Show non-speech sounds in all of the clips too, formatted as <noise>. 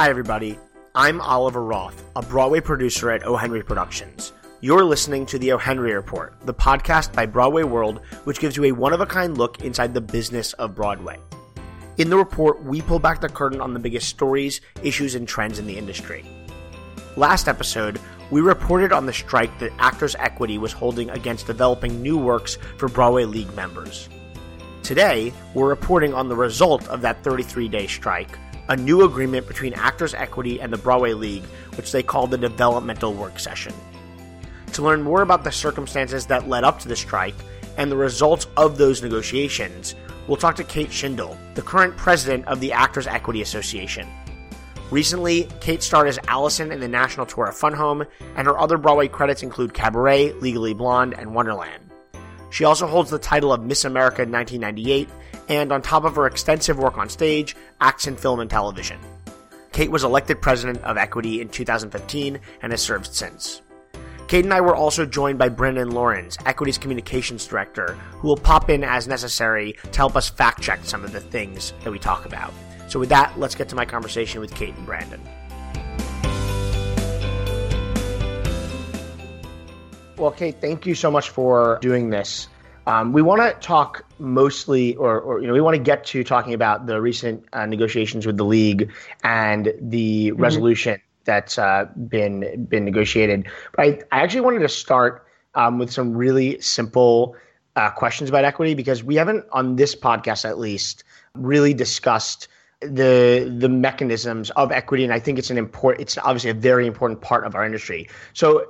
Hi, everybody. I'm Oliver Roth, a Broadway producer at O. Henry Productions. You're listening to the O. Henry Report, the podcast by Broadway World, which gives you a one of a kind look inside the business of Broadway. In the report, we pull back the curtain on the biggest stories, issues, and trends in the industry. Last episode, we reported on the strike that Actors Equity was holding against developing new works for Broadway League members. Today, we're reporting on the result of that 33 day strike, a new agreement between Actors Equity and the Broadway League, which they call the Developmental Work Session. To learn more about the circumstances that led up to the strike and the results of those negotiations, we'll talk to Kate Shindle, the current president of the Actors Equity Association. Recently, Kate starred as Alison in the national tour of Fun Home, and her other Broadway credits include Cabaret, Legally Blonde, and Wonderland. She also holds the title of Miss America 1998, and on top of her extensive work on stage, acts in film and television. Kate was elected president of Equity in 2015 and has served since. Kate and I were also joined by Brandon Lawrence, Equity's communications director, who will pop in as necessary to help us fact check some of the things that we talk about. So, with that, let's get to my conversation with Kate and Brandon. Well, Kate, thank you so much for doing this. Um, we want to talk mostly, or, or, you know, we want to get to talking about the recent uh, negotiations with the league and the mm-hmm. resolution that's uh, been been negotiated. But I, I actually wanted to start um, with some really simple uh, questions about equity because we haven't, on this podcast at least, really discussed the the mechanisms of equity, and I think it's an important. It's obviously a very important part of our industry. So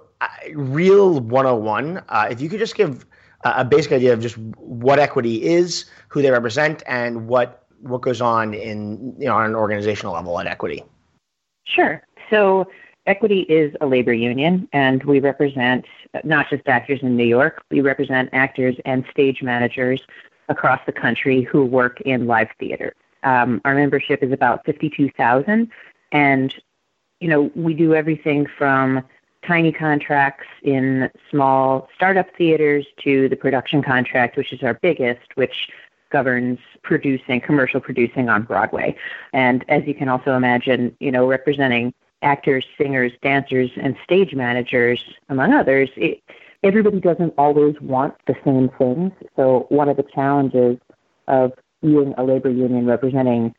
real 101 uh, if you could just give a basic idea of just what equity is who they represent and what what goes on in you know on an organizational level at equity. Sure. So equity is a labor union and we represent not just actors in new york we represent actors and stage managers across the country who work in live theater. Um, our membership is about 52000 and you know we do everything from tiny contracts in small startup theaters to the production contract, which is our biggest, which governs producing, commercial producing on Broadway. And as you can also imagine, you know, representing actors, singers, dancers, and stage managers, among others, it, everybody doesn't always want the same things. So one of the challenges of being a labor union representing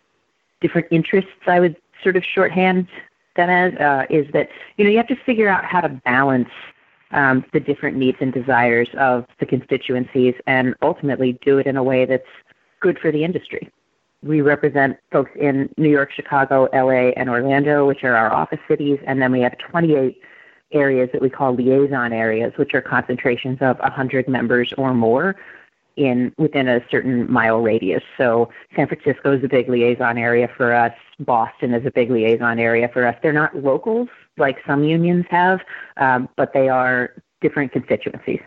different interests, I would sort of shorthand as uh, is that you know you have to figure out how to balance um, the different needs and desires of the constituencies and ultimately do it in a way that's good for the industry. We represent folks in New York, Chicago, LA, and Orlando, which are our office cities, and then we have 28 areas that we call liaison areas, which are concentrations of 100 members or more in within a certain mile radius. So San Francisco is a big liaison area for us. Boston is a big liaison area for us. They're not locals like some unions have, um, but they are different constituencies.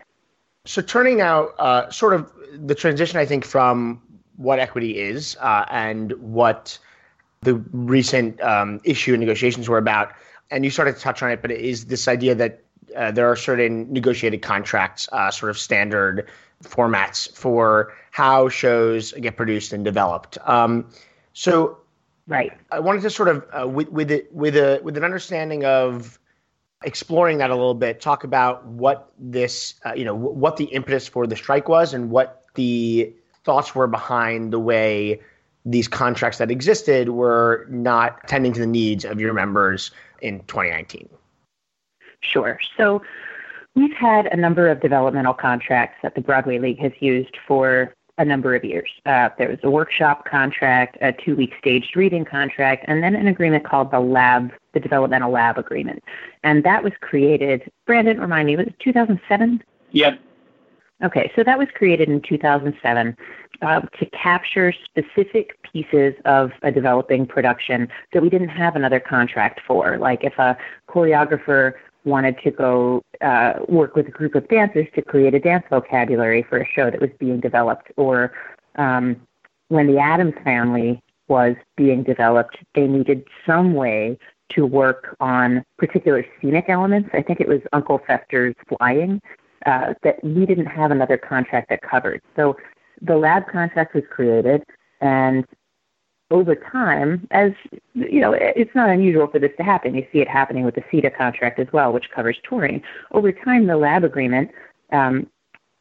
So turning now, uh, sort of the transition, I think, from what equity is uh, and what the recent um, issue and negotiations were about, and you started to touch on it, but it is this idea that uh, there are certain negotiated contracts, uh, sort of standard formats for how shows get produced and developed. Um, so, right, I wanted to sort of uh, with with it with a with an understanding of exploring that a little bit. Talk about what this uh, you know w- what the impetus for the strike was and what the thoughts were behind the way these contracts that existed were not tending to the needs of your members in 2019. Sure. So We've had a number of developmental contracts that the Broadway League has used for a number of years. Uh, there was a workshop contract, a two week staged reading contract, and then an agreement called the Lab, the Developmental Lab Agreement. And that was created, Brandon, remind me, was it 2007? Yep. Okay, so that was created in 2007 uh, to capture specific pieces of a developing production that we didn't have another contract for. Like if a choreographer wanted to go uh, work with a group of dancers to create a dance vocabulary for a show that was being developed, or um, when the Addams family was being developed, they needed some way to work on particular scenic elements. I think it was Uncle Fester's flying uh, that we didn't have another contract that covered. So the lab contract was created, and over time, as you know, it's not unusual for this to happen. You see it happening with the SETA contract as well, which covers touring. Over time, the lab agreement um,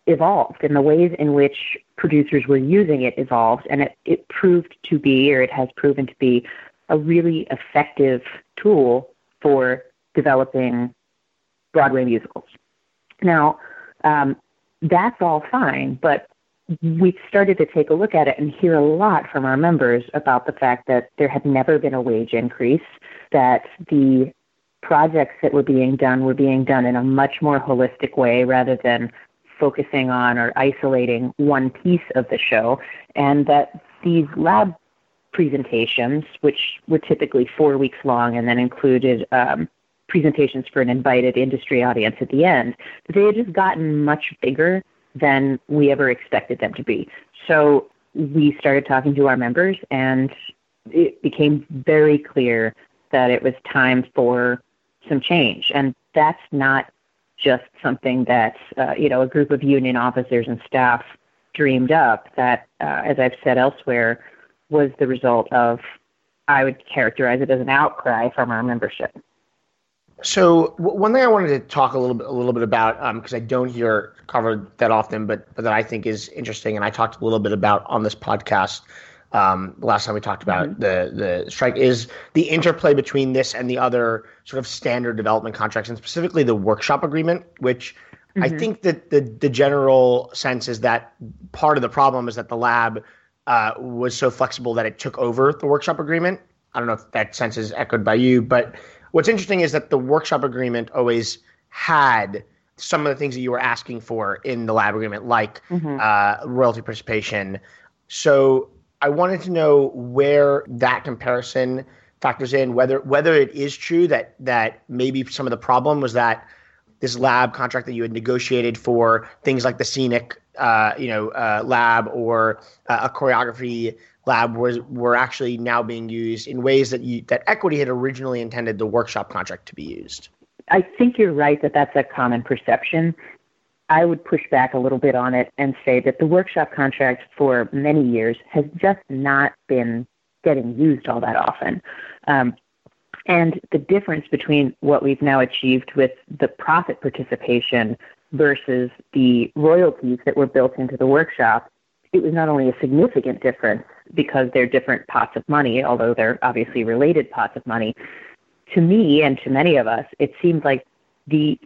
evolved, and the ways in which producers were using it evolved, and it, it proved to be, or it has proven to be, a really effective tool for developing Broadway musicals. Now, um, that's all fine, but we started to take a look at it and hear a lot from our members about the fact that there had never been a wage increase, that the projects that were being done were being done in a much more holistic way rather than focusing on or isolating one piece of the show, and that these lab presentations, which were typically four weeks long and then included um, presentations for an invited industry audience at the end, they had just gotten much bigger than we ever expected them to be. So we started talking to our members, and it became very clear that it was time for some change. And that's not just something that uh, you know a group of union officers and staff dreamed up. That, uh, as I've said elsewhere, was the result of I would characterize it as an outcry from our membership. So w- one thing I wanted to talk a little bit, a little bit about, because um, I don't hear covered that often, but but that I think is interesting, and I talked a little bit about on this podcast um, last time we talked about mm-hmm. the the strike is the interplay between this and the other sort of standard development contracts, and specifically the workshop agreement, which mm-hmm. I think that the the general sense is that part of the problem is that the lab uh, was so flexible that it took over the workshop agreement. I don't know if that sense is echoed by you, but what's interesting is that the workshop agreement always had some of the things that you were asking for in the lab agreement, like mm-hmm. uh, royalty participation. So I wanted to know where that comparison factors in, whether whether it is true that that maybe some of the problem was that this lab contract that you had negotiated for things like the scenic, uh, you know, uh, lab or uh, a choreography lab was were actually now being used in ways that you, that equity had originally intended the workshop contract to be used. I think you're right that that's a common perception. I would push back a little bit on it and say that the workshop contract for many years has just not been getting used all that often. Um, and the difference between what we've now achieved with the profit participation versus the royalties that were built into the workshop, it was not only a significant difference because they're different pots of money, although they're obviously related pots of money. To me and to many of us, it seemed like the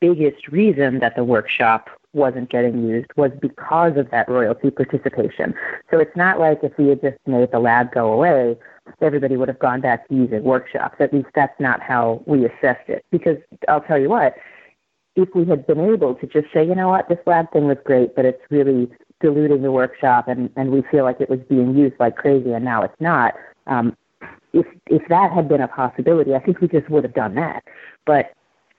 biggest reason that the workshop wasn't getting used was because of that royalty participation. So it's not like if we had just made the lab go away, everybody would have gone back to using workshops. At least that's not how we assessed it. Because I'll tell you what, if we had been able to just say, you know what, this lab thing was great, but it's really diluting the workshop and, and we feel like it was being used like crazy and now it's not. Um, if if that had been a possibility, I think we just would have done that. But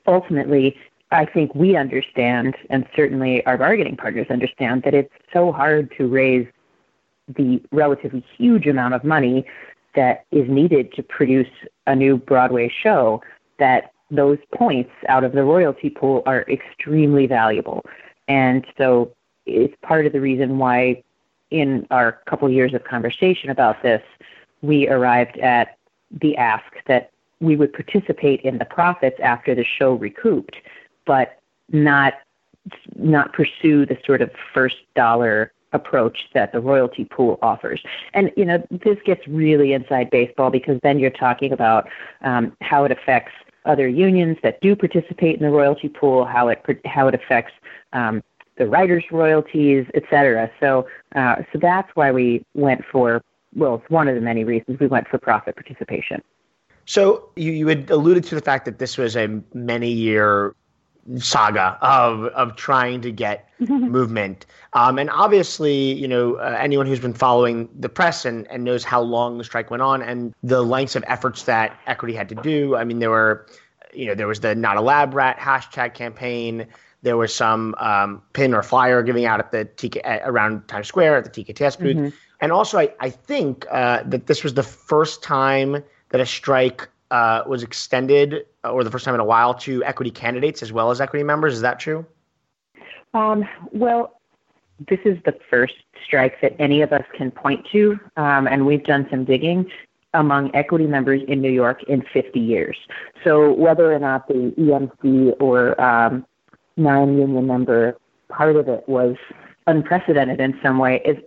ultimately, I think we understand, and certainly our bargaining partners understand, that it's so hard to raise the relatively huge amount of money that is needed to produce a new Broadway show that those points out of the royalty pool are extremely valuable. And so it's part of the reason why, in our couple years of conversation about this, we arrived at the ask that we would participate in the profits after the show recouped, but not not pursue the sort of first dollar approach that the royalty pool offers. And you know, this gets really inside baseball because then you're talking about um, how it affects other unions that do participate in the royalty pool, how it how it affects um, the writers' royalties, et cetera. So, uh, so that's why we went for, well, it's one of the many reasons we went for profit participation. So you, you had alluded to the fact that this was a many year saga of of trying to get <laughs> movement. Um, and obviously, you know, uh, anyone who's been following the press and, and knows how long the strike went on and the lengths of efforts that equity had to do. I mean, there were, you know, there was the not a lab rat hashtag campaign. There was some um, pin or flyer giving out at the TK, around Times Square at the TKTS booth. Mm-hmm. And also, I, I think uh, that this was the first time that a strike uh, was extended, or the first time in a while, to equity candidates as well as equity members. Is that true? Um, well, this is the first strike that any of us can point to, um, and we've done some digging among equity members in New York in 50 years. So whether or not the EMC or um, non-union member part of it was unprecedented in some way is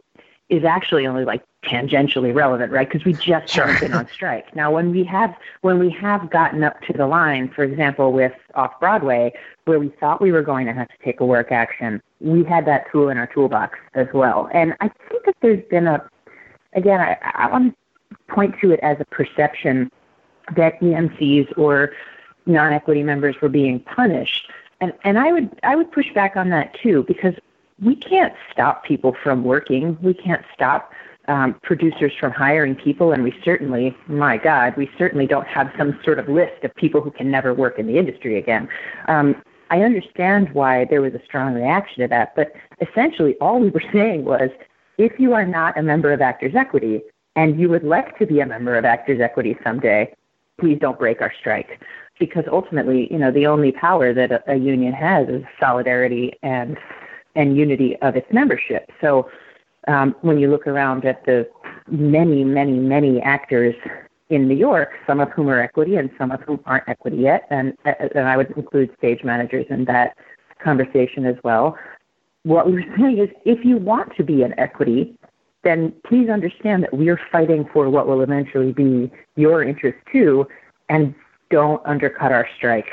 is actually only like tangentially relevant, right? Because we just sure. haven't been <laughs> on strike. Now, when we have when we have gotten up to the line, for example, with off Broadway, where we thought we were going to have to take a work action, we had that tool in our toolbox as well. And I think that there's been a, again, I, I want to point to it as a perception that EMCs or non-equity members were being punished. And and I would I would push back on that too because we can't stop people from working. We can't stop um, producers from hiring people, and we certainly, my God, we certainly don't have some sort of list of people who can never work in the industry again. Um, I understand why there was a strong reaction to that, but essentially all we were <laughs> saying was if you are not a member of Actors Equity and you would like to be a member of Actors Equity someday, please don't break our strike. Because ultimately, you know, the only power that a, a union has is solidarity and and unity of its membership. So um, when you look around at the many, many, many actors in New York, some of whom are equity and some of whom aren't equity yet, and, and I would include stage managers in that conversation as well. What we were saying is if you want to be an equity, then please understand that we are fighting for what will eventually be your interest too, and don't undercut our strike.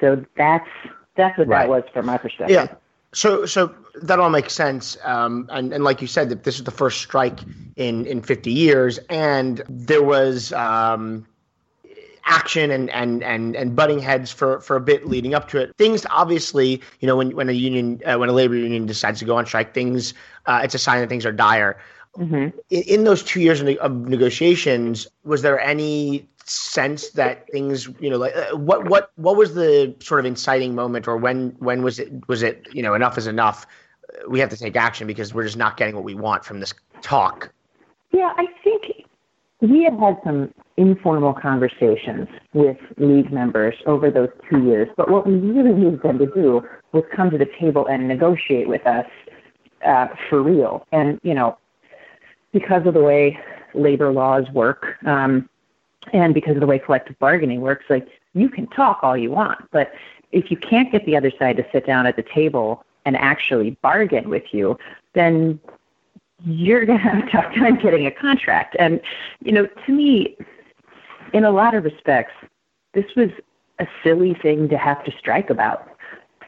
So that's that's what right. that was from my perspective. Yeah. So, so that all makes sense. Um, and, and like you said, that this is the first strike in, in 50 years, and there was um, action and, and, and, and butting heads for, for a bit leading up to it. Things obviously, you know, when, when a union, uh, when a labor union decides to go on strike, things, uh, it's a sign that things are dire. Mm-hmm. In, in, those two years of negotiations, was there any sense that things you know like uh, what what what was the sort of inciting moment or when when was it was it you know enough is enough uh, we have to take action because we're just not getting what we want from this talk? Yeah i think we had had some informal conversations with league members over those two years but what we really needed them to do was come to the table and negotiate with us uh, for real. And you know because of the way labor laws work um, and because of the way collective bargaining works, like you can talk all you want, but if you can't get the other side to sit down at the table and actually bargain with you, then you're going to have a tough time getting a contract. And, you know, to me, in a lot of respects, this was a silly thing to have to strike about.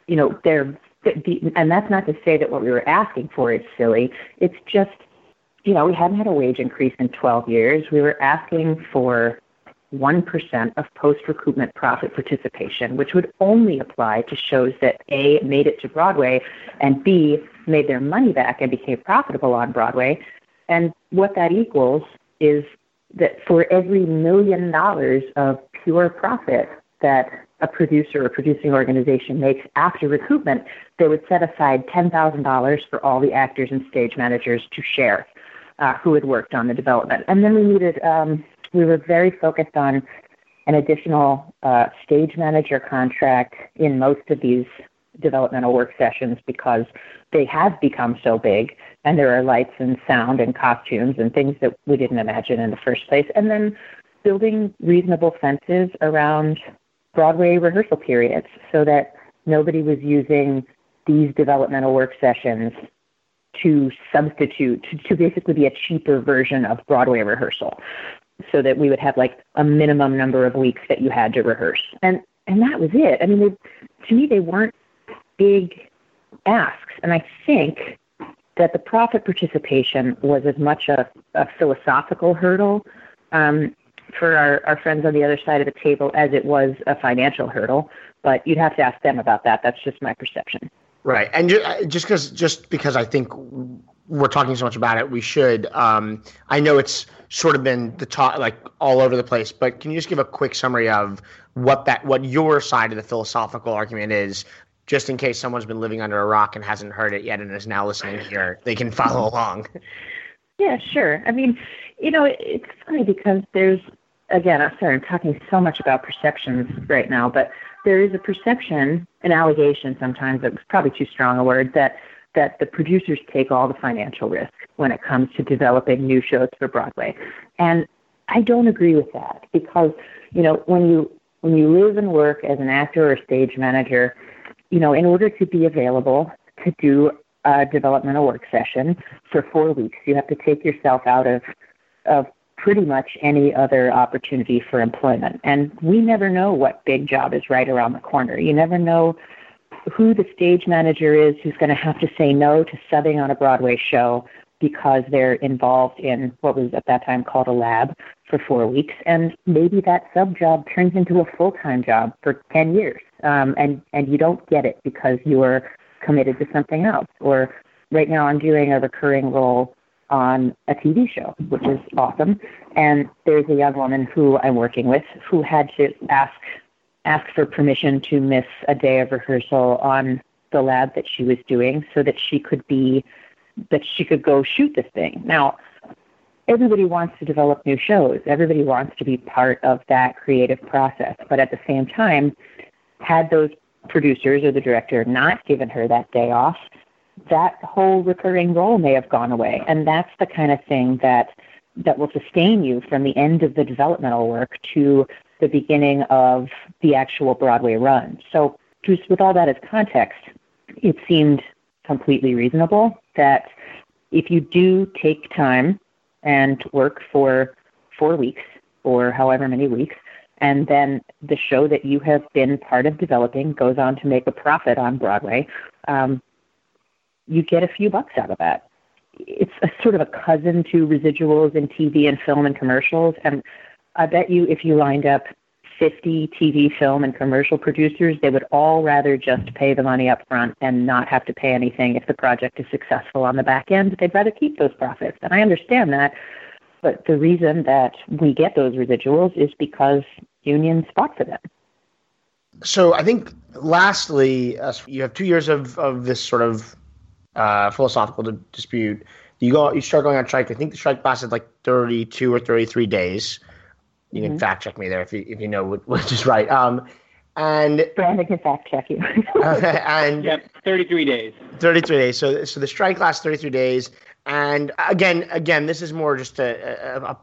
You know, there, and that's not to say that what we were asking for is silly. It's just, you know, we hadn't had a wage increase in 12 years. We were asking for 1% of post recoupment profit participation, which would only apply to shows that A, made it to Broadway, and B, made their money back and became profitable on Broadway. And what that equals is that for every million dollars of pure profit that a producer or producing organization makes after recoupment, they would set aside $10,000 for all the actors and stage managers to share uh, who had worked on the development. And then we needed um, we were very focused on an additional uh, stage manager contract in most of these developmental work sessions because they have become so big and there are lights and sound and costumes and things that we didn't imagine in the first place. And then building reasonable fences around Broadway rehearsal periods so that nobody was using these developmental work sessions to substitute, to, to basically be a cheaper version of Broadway rehearsal so that we would have like a minimum number of weeks that you had to rehearse. And and that was it. I mean, they, to me, they weren't big asks. And I think that the profit participation was as much a, a philosophical hurdle um, for our, our friends on the other side of the table as it was a financial hurdle. But you'd have to ask them about that. That's just my perception. Right, and just because just because I think we're talking so much about it, we should. Um, I know it's sort of been the talk like all over the place, but can you just give a quick summary of what that what your side of the philosophical argument is, just in case someone's been living under a rock and hasn't heard it yet and is now listening here, they can follow along. Yeah, sure. I mean, you know, it's funny because there's again, I'm sorry, I'm talking so much about perceptions right now, but there is a perception, an allegation sometimes, that was probably too strong a word, that that the producers take all the financial risk when it comes to developing new shows for Broadway. And I don't agree with that because, you know, when you when you live and work as an actor or stage manager, you know, in order to be available to do a developmental work session for four weeks, you have to take yourself out of of pretty much any other opportunity for employment. And we never know what big job is right around the corner. You never know who the stage manager is who's going to have to say no to subbing on a Broadway show because they're involved in what was at that time called a lab for four weeks, and maybe that sub job turns into a full time job for ten years, um, and and you don't get it because you're committed to something else. Or right now, I'm doing a recurring role on a TV show, which is awesome. And there's a young woman who I'm working with who had to ask ask for permission to miss a day of rehearsal on the lab that she was doing so that she could be that she could go shoot this thing. Now, everybody wants to develop new shows. Everybody wants to be part of that creative process. But at the same time, had those producers or the director not given her that day off, that whole recurring role may have gone away. And that's the kind of thing that that will sustain you from the end of the developmental work to the beginning of the actual Broadway run. So just with all that as context, it seemed completely reasonable that if you do take time and work for four weeks or however many weeks, and then the show that you have been part of developing goes on to make a profit on Broadway, um, you get a few bucks out of that. It's a sort of a cousin to residuals in TV and film and commercials. And I bet you if you lined up 50 TV, film, and commercial producers, they would all rather just pay the money up front and not have to pay anything if the project is successful on the back end. They'd rather keep those profits. And I understand that. But the reason that we get those residuals is because unions fought for them. So I think, lastly, uh, you have two years of, of this sort of uh, philosophical dispute. You go, you start going on strike. I think the strike lasted like 32 or 33 days. You can mm-hmm. fact check me there if you if you know which is right. Um, and Brandon can fact check you. <laughs> and yep, 33 days. 33 days. So so the strike lasts 33 days. And again, again, this is more just a, a, a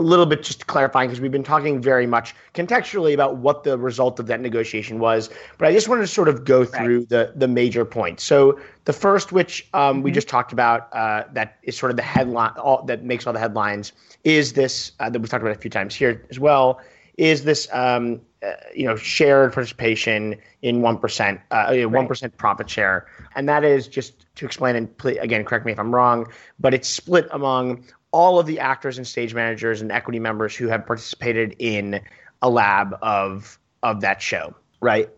little bit just clarifying because we've been talking very much contextually about what the result of that negotiation was. But I just wanted to sort of go through right. the the major points. So the first, which um, mm-hmm. we just talked about, uh, that is sort of the headline all, that makes all the headlines, is this uh, that we've talked about a few times here as well. Is this um, uh, you know shared participation in one percent, uh, one percent profit share, and that is just to explain and again correct me if I'm wrong, but it's split among all of the actors and stage managers and equity members who have participated in a lab of of that show, right?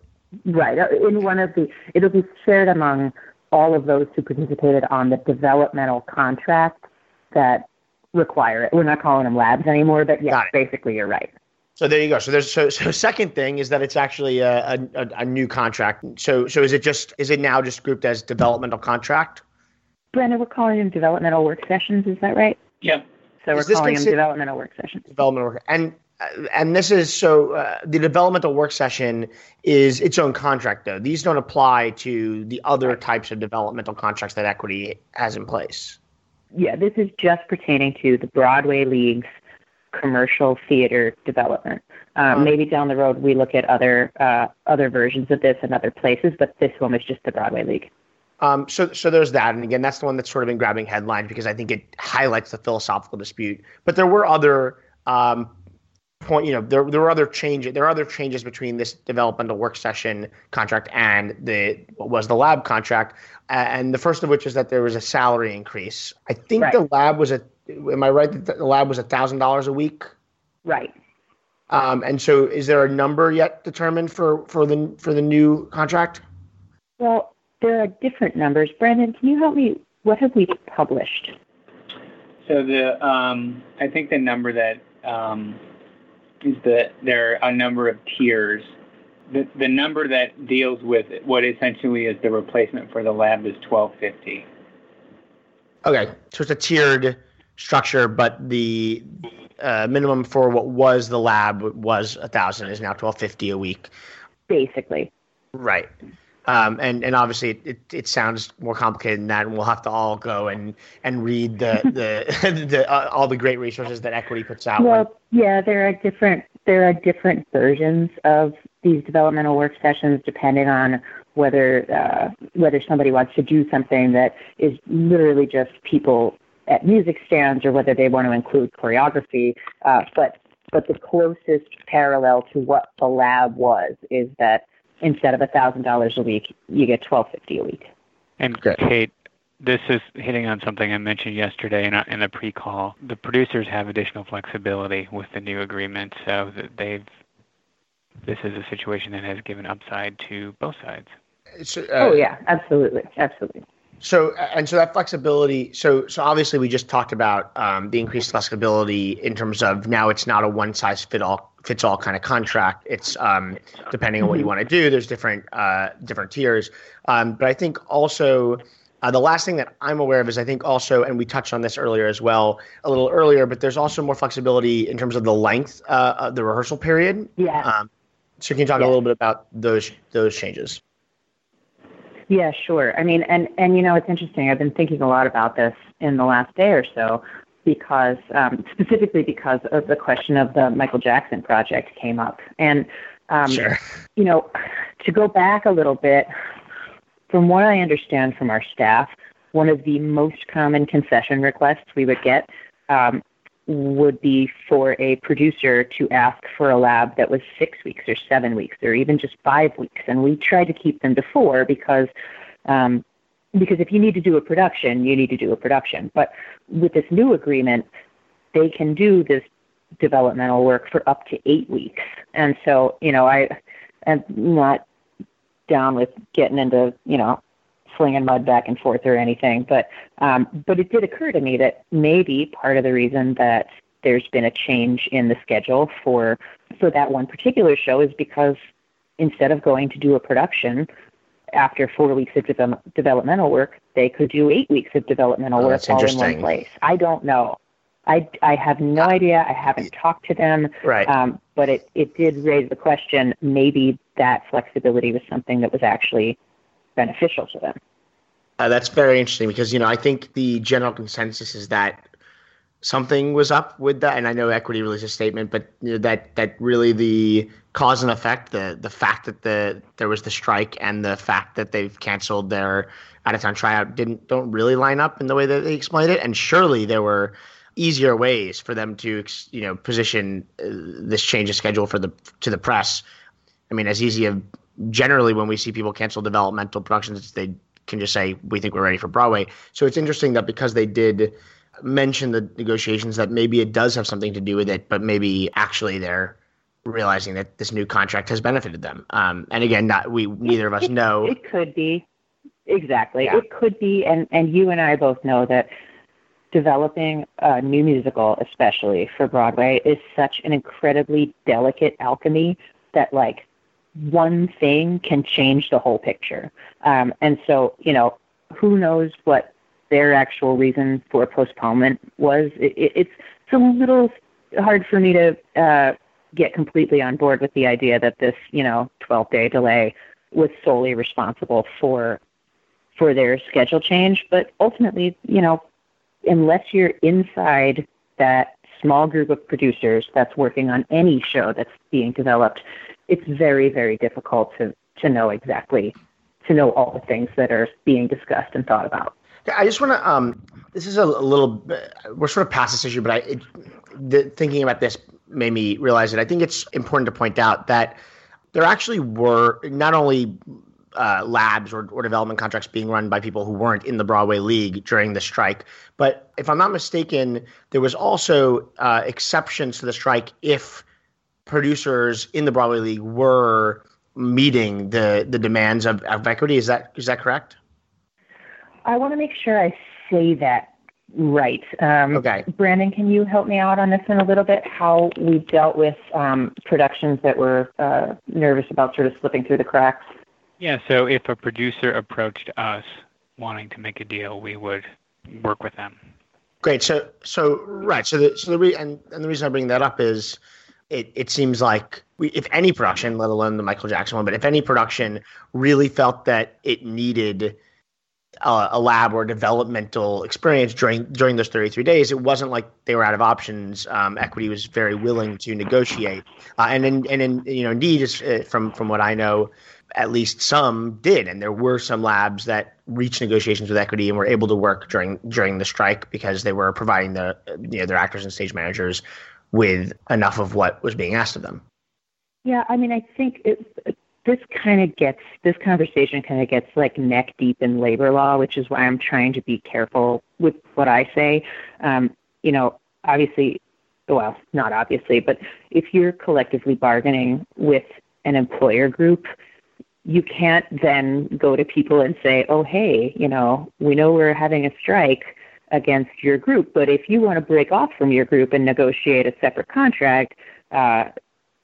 Right. In one of the, it'll be shared among all of those who participated on the developmental contract that require it. We're not calling them labs anymore, but yes, basically you're right. So there you go. So there's so so second thing is that it's actually a, a, a new contract. So so is it just is it now just grouped as developmental contract? Brandon, we're calling them developmental work sessions. Is that right? Yeah. So we're calling them developmental work sessions. Developmental work, and and this is so uh, the developmental work session is its own contract though. These don't apply to the other types of developmental contracts that equity has in place. Yeah, this is just pertaining to the Broadway League's commercial theater development. Um, maybe down the road we look at other uh, other versions of this in other places, but this one was just the Broadway League. Um, so, so there's that, and again, that's the one that's sort of been grabbing headlines because I think it highlights the philosophical dispute. But there were other um, point, you know, there there were other changes. There are other changes between this developmental work session contract and the what was the lab contract. and the first of which is that there was a salary increase. I think right. the lab was a. Am I right that the lab was a thousand dollars a week? Right. Um, and so, is there a number yet determined for for the for the new contract? Well, there are different numbers. Brandon, can you help me? What have we published? So the um, I think the number that um, is that there are a number of tiers. The the number that deals with what essentially is the replacement for the lab is twelve fifty. Okay, so it's a tiered structure, but the uh, minimum for what was the lab was a thousand is now twelve fifty a week. Basically. Right. Um, and and obviously it, it, it, sounds more complicated than that, and we'll have to all go and and read the <laughs> the, <laughs> the uh, all the great resources that Equity puts out. Well, when... yeah, there are different there are different versions of these developmental work sessions depending on whether uh, whether somebody wants to do something that is literally just people at music stands or whether they want to include choreography. Uh, but but the closest parallel to what the lab was is that instead of a thousand dollars a week, you get twelve fifty a week. And Kate, this is hitting on something I mentioned yesterday in, a, in the pre-call. The producers have additional flexibility with the new agreement, so that they've. This is a situation that has given upside to both sides. Uh, oh yeah, absolutely, absolutely. So and so that flexibility. So so obviously we just talked about um, the increased flexibility in terms of now it's not a one size fit all fits all kind of contract. It's um, depending on what you mm-hmm. want to do. There's different uh, different tiers. Um, but I think also. Uh, the last thing that I'm aware of is I think also, and we touched on this earlier as well, a little earlier, but there's also more flexibility in terms of the length uh, of the rehearsal period. Yeah. Um, so can you talk yeah. a little bit about those those changes? Yeah, sure. I mean, and and you know, it's interesting. I've been thinking a lot about this in the last day or so, because um, specifically because of the question of the Michael Jackson project came up, and um, sure. you know, to go back a little bit, from what I understand from our staff, one of the most common concession requests we would get um, would be for a producer to ask for a lab that was six weeks or seven weeks or even just five weeks. And we try to keep them to four because um, because if you need to do a production, you need to do a production. But with this new agreement, they can do this developmental work for up to eight weeks. And so, you know, I am not down with getting into, you know, slinging mud back and forth or anything. But um, but it did occur to me that maybe part of the reason that there's been a change in the schedule for for that one particular show is because instead of going to do a production after four weeks of de- developmental work, they could do eight weeks of developmental oh, work all in one place. I don't know. I, I have no idea. I haven't talked to them. Right. Um, but it, it did raise the question maybe that flexibility was something that was actually beneficial to them. Uh, that's very interesting because you know I think the general consensus is that something was up with that, and I know Equity released a statement, but you know, that that really the cause and effect, the the fact that the there was the strike and the fact that they've canceled their out of town tryout didn't don't really line up in the way that they explained it, and surely there were easier ways for them to you know position uh, this change of schedule for the to the press. I mean, as easy of generally when we see people cancel developmental productions, they can just say we think we're ready for Broadway. So it's interesting that because they did mention the negotiations, that maybe it does have something to do with it, but maybe actually they're realizing that this new contract has benefited them. Um, and again, not we neither of us it, know. It could be exactly. Yeah. It could be, and and you and I both know that developing a new musical, especially for Broadway, is such an incredibly delicate alchemy that like one thing can change the whole picture. Um, and so, you know, who knows what their actual reason for postponement was? It, it, it's it's a little hard for me to uh, get completely on board with the idea that this, you know, 12 day delay was solely responsible for for their schedule change. But ultimately, you know, unless you're inside that small group of producers that's working on any show that's being developed, it's very, very difficult to, to know exactly, to know all the things that are being discussed and thought about. I just want to. Um, this is a, a, little. We're sort of past this issue, but I it, the, thinking about this made me realize that I think it's important to point out that there actually were not only uh, labs or, or development contracts being run by people who weren't in the Broadway League during the strike. But if I'm not mistaken, there was also uh, exceptions to the strike if producers in the Broadway League were meeting the the demands of, of equity. Is that is that correct? I want to make sure I say that right. Um, okay. Brandon, can you help me out on this in a little bit? How we dealt with um, productions that were uh, nervous about sort of slipping through the cracks? Yeah. So if a producer approached us wanting to make a deal, we would work with them. Great. So so right. So the so the re- and and the reason I bring that up is it, it seems like we, if any production, let alone the Michael Jackson one, but if any production really felt that it needed uh, a lab or developmental experience during during those 33 days, it wasn't like they were out of options. Um, Equity was very willing to negotiate, uh, and in, and in, you know indeed, uh, from from what I know, at least some did, and there were some labs that reached negotiations with Equity and were able to work during during the strike because they were providing the you know their actors and stage managers with enough of what was being asked of them. Yeah, I mean, I think it, this kind of gets this conversation kind of gets like neck deep in labor law, which is why I'm trying to be careful with what I say. Um, you know, obviously, well, not obviously, but if you're collectively bargaining with an employer group, you can't then go to people and say, "Oh, hey, you know, we know we're having a strike." against your group. But if you want to break off from your group and negotiate a separate contract, uh,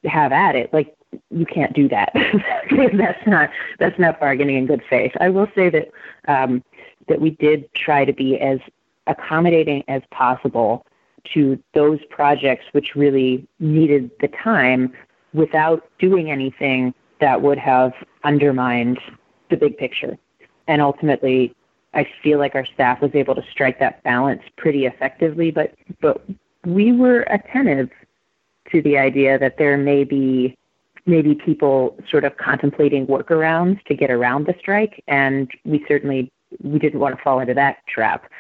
have at it. Like you can't do that. <laughs> that's not that's not bargaining in good faith. I will say that um, that we did try to be as accommodating as possible to those projects which really needed the time without doing anything that would have undermined the big picture. And ultimately, I feel like our staff was able to strike that balance pretty effectively, but but we were attentive to the idea that there may be maybe people sort of contemplating workarounds to get around the strike, and we certainly we didn't want to fall into that trap.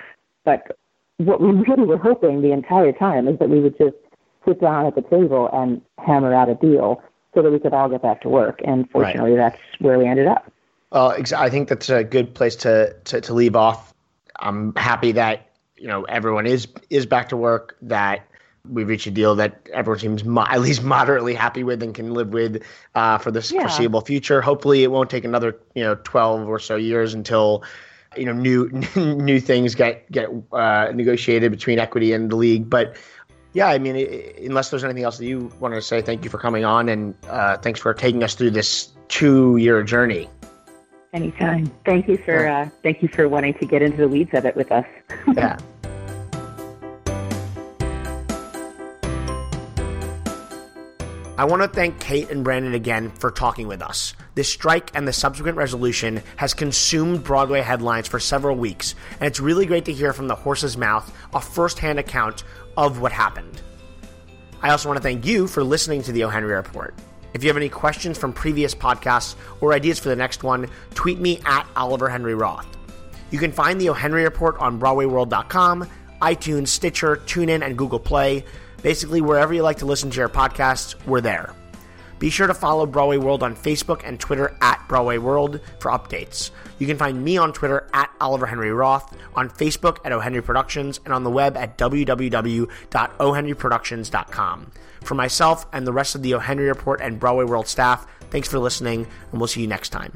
But what we really were hoping the entire time is that we would just sit down at the table and hammer out a deal so that we could all get back to work. And fortunately, right. that's where we ended up. Well, I think that's a good place to, to, to leave off. I'm happy that you know everyone is is back to work. That we've reached a deal that everyone seems mo- at least <laughs> moderately happy with and can live with uh, for the yeah. foreseeable future. Hopefully, it won't take another you know 12 or so years until you know <laughs> new new things get get uh, negotiated between equity and the league. But yeah, I mean, it, unless there's anything else that you want to say, thank you for coming on and uh, thanks for taking us through this two year journey. Anytime. Thank you for uh, thank you for wanting to get into the weeds of it with us. <laughs> yeah. I want to thank Kate and Brandon again for talking with us. This strike and the subsequent resolution has consumed Broadway headlines for several weeks, and it's really great to hear from the horse's mouth a first-hand account of what happened. I also want to thank you for listening to the O. Henry Report. If you have any questions from previous podcasts or ideas for the next one, tweet me at Oliver Henry Roth. You can find the O. Henry Report on BroadwayWorld.com, iTunes, Stitcher, TuneIn, and Google Play. Basically, wherever you like to listen to your podcasts, we're there. Be sure to follow Broadway World on Facebook and Twitter at Broadway World for updates. You can find me on Twitter at Oliver Henry Roth, on Facebook at O. Henry Productions, and on the web at www.ohenryproductions.com. For myself and the rest of the O. Henry Report and Broadway World staff, thanks for listening, and we'll see you next time.